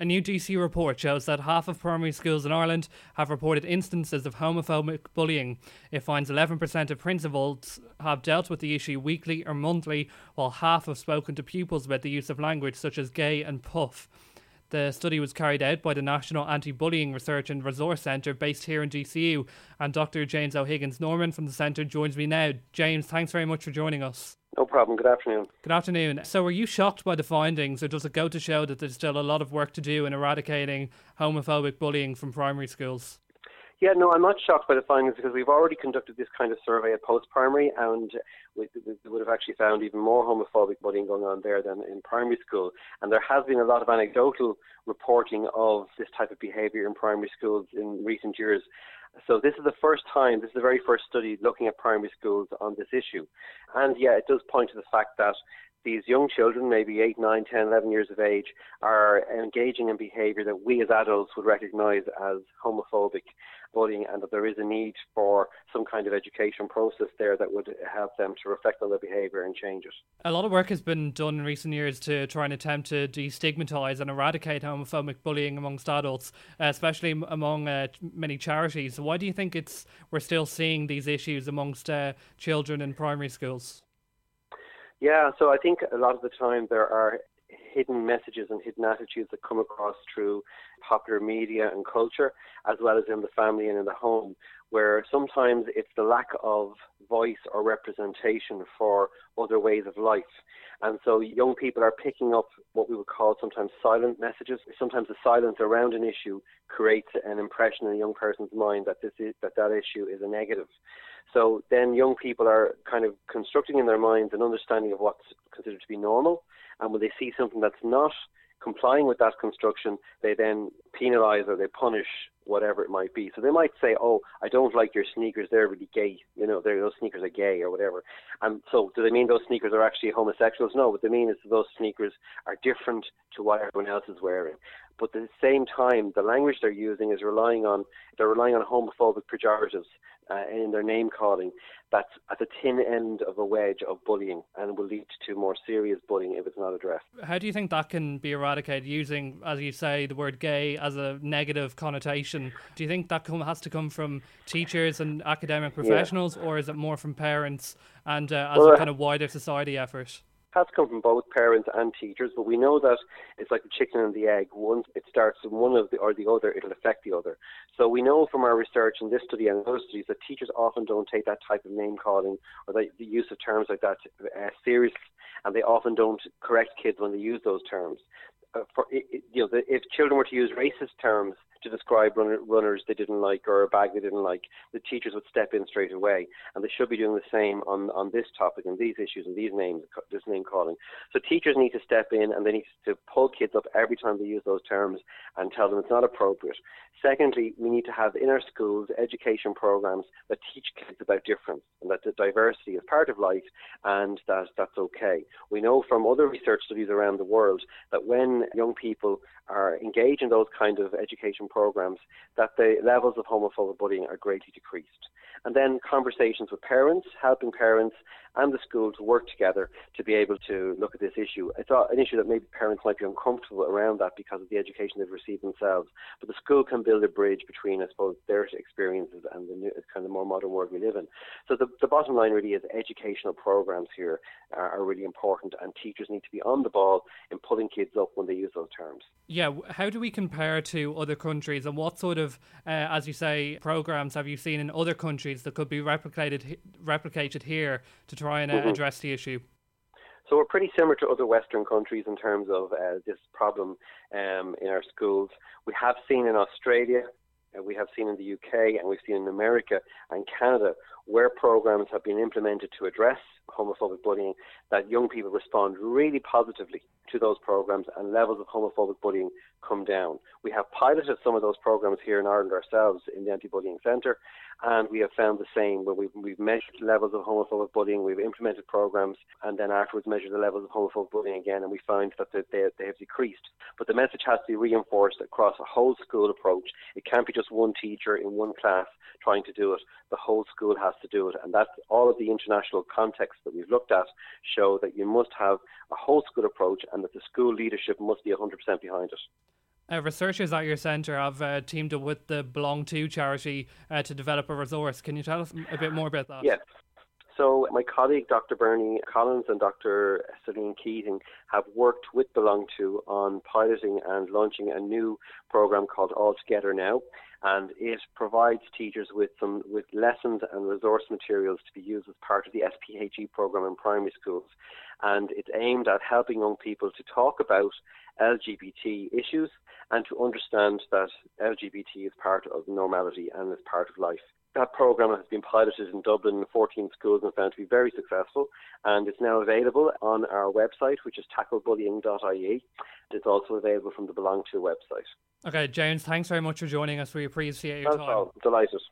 A new DCU report shows that half of primary schools in Ireland have reported instances of homophobic bullying. It finds 11% of principals have dealt with the issue weekly or monthly, while half have spoken to pupils about the use of language such as gay and puff. The study was carried out by the National Anti Bullying Research and Resource Centre based here in DCU, and Dr. James O'Higgins Norman from the centre joins me now. James, thanks very much for joining us. No problem. Good afternoon. Good afternoon. So, were you shocked by the findings, or does it go to show that there's still a lot of work to do in eradicating homophobic bullying from primary schools? Yeah, no, I'm not shocked by the findings because we've already conducted this kind of survey at post primary, and we, we, would have actually found even more homophobic bullying going on there than in primary school. And there has been a lot of anecdotal reporting of this type of behaviour in primary schools in recent years. So this is the first time, this is the very first study looking at primary schools on this issue. And yeah, it does point to the fact that these young children, maybe 8, 9, 10, 11 years of age, are engaging in behaviour that we as adults would recognise as homophobic bullying and that there is a need for some kind of education process there that would help them to reflect on their behaviour and change it. A lot of work has been done in recent years to try and attempt to destigmatise and eradicate homophobic bullying amongst adults, especially among uh, many charities. Why do you think it's we're still seeing these issues amongst uh, children in primary schools? Yeah, so I think a lot of the time there are hidden messages and hidden attitudes that come across through popular media and culture, as well as in the family and in the home, where sometimes it's the lack of voice or representation for other ways of life. And so young people are picking up what we would call sometimes silent messages. Sometimes the silence around an issue creates an impression in a young person's mind that this is, that that issue is a negative. So then young people are kind of constructing in their minds an understanding of what's considered to be normal. And when they see something that's not complying with that construction, they then penalise or they punish whatever it might be. So they might say, "Oh, I don't like your sneakers; they're really gay. You know, those sneakers are gay or whatever." And so, do they mean those sneakers are actually homosexuals? No, what they mean is those sneakers are different to what everyone else is wearing. But at the same time, the language they're using is relying on they're relying on homophobic pejoratives uh, in their name calling that's at the thin end of a wedge of bullying and will lead to more serious bullying if it's not addressed. How do you think that can be eradicated using, as you say, the word gay as a negative connotation? Do you think that come, has to come from teachers and academic professionals, yeah. or is it more from parents and uh, as well, a kind of wider society effort? Has come from both parents and teachers, but we know that it's like the chicken and the egg. Once it starts in one of the or the other, it'll affect the other. So we know from our research in this study and other studies that teachers often don't take that type of name calling or the, the use of terms like that uh, seriously, and they often don't correct kids when they use those terms. Uh, for you know, the, if children were to use racist terms to describe runner, runners they didn't like or a bag they didn't like, the teachers would step in straight away, and they should be doing the same on on this topic and these issues and these names, this name calling. So teachers need to step in and they need to pull kids up every time they use those terms and tell them it's not appropriate. Secondly, we need to have in our schools education programs that teach kids about difference and that the diversity is part of life and that that's okay. We know from other research studies around the world that when young people are engaged in those kind of education programs, that the levels of homophobic bullying are greatly decreased. And then conversations with parents, helping parents and the school to work together to be able to look at this issue. It's an issue that maybe parents might be uncomfortable around that because of the education they've received themselves. But the school can build a bridge between, I suppose, their experiences and the new, kind of more modern world we live in. So the, the bottom line really is educational programs here are, are really important, and teachers need to be on the ball in pulling kids up when they use those terms. Yeah, how do we compare to other countries, and what sort of, uh, as you say, programs have you seen in other countries that could be replicated replicated here to try and uh, mm-hmm. address the issue? So we're pretty similar to other Western countries in terms of uh, this problem um, in our schools. We have seen in Australia, uh, we have seen in the UK, and we've seen in America and Canada where programs have been implemented to address homophobic bullying, that young people respond really positively to those programs and levels of homophobic bullying come down. We have piloted some of those programs here in Ireland ourselves in the Anti-Bullying Centre, and we have found the same where we've, we've measured levels of homophobic bullying, we've implemented programs, and then afterwards measured the levels of homophobic bullying again, and we find that they, they, they have decreased. But the message has to be reinforced across a whole school approach. It can't be just one teacher in one class trying to do it. The whole school has to do it, and that's all of the international context that we've looked at show that you must have a whole school approach and that the school leadership must be 100% behind it. Uh, researchers at your centre have uh, teamed up with the Belong To charity uh, to develop a resource. Can you tell us a bit more about that? Yes. So my colleague Dr. Bernie Collins and Dr. Seline Keating have worked with Belong To on piloting and launching a new program called All Together Now, and it provides teachers with some with lessons and resource materials to be used as part of the SPHE program in primary schools, and it's aimed at helping young people to talk about LGBT issues and to understand that LGBT is part of normality and is part of life. That program has been piloted in Dublin in 14 schools and found to be very successful. And it's now available on our website, which is tacklebullying.ie. It's also available from the Belong To website. Okay, James, thanks very much for joining us. We appreciate your That's time. all. Delighted.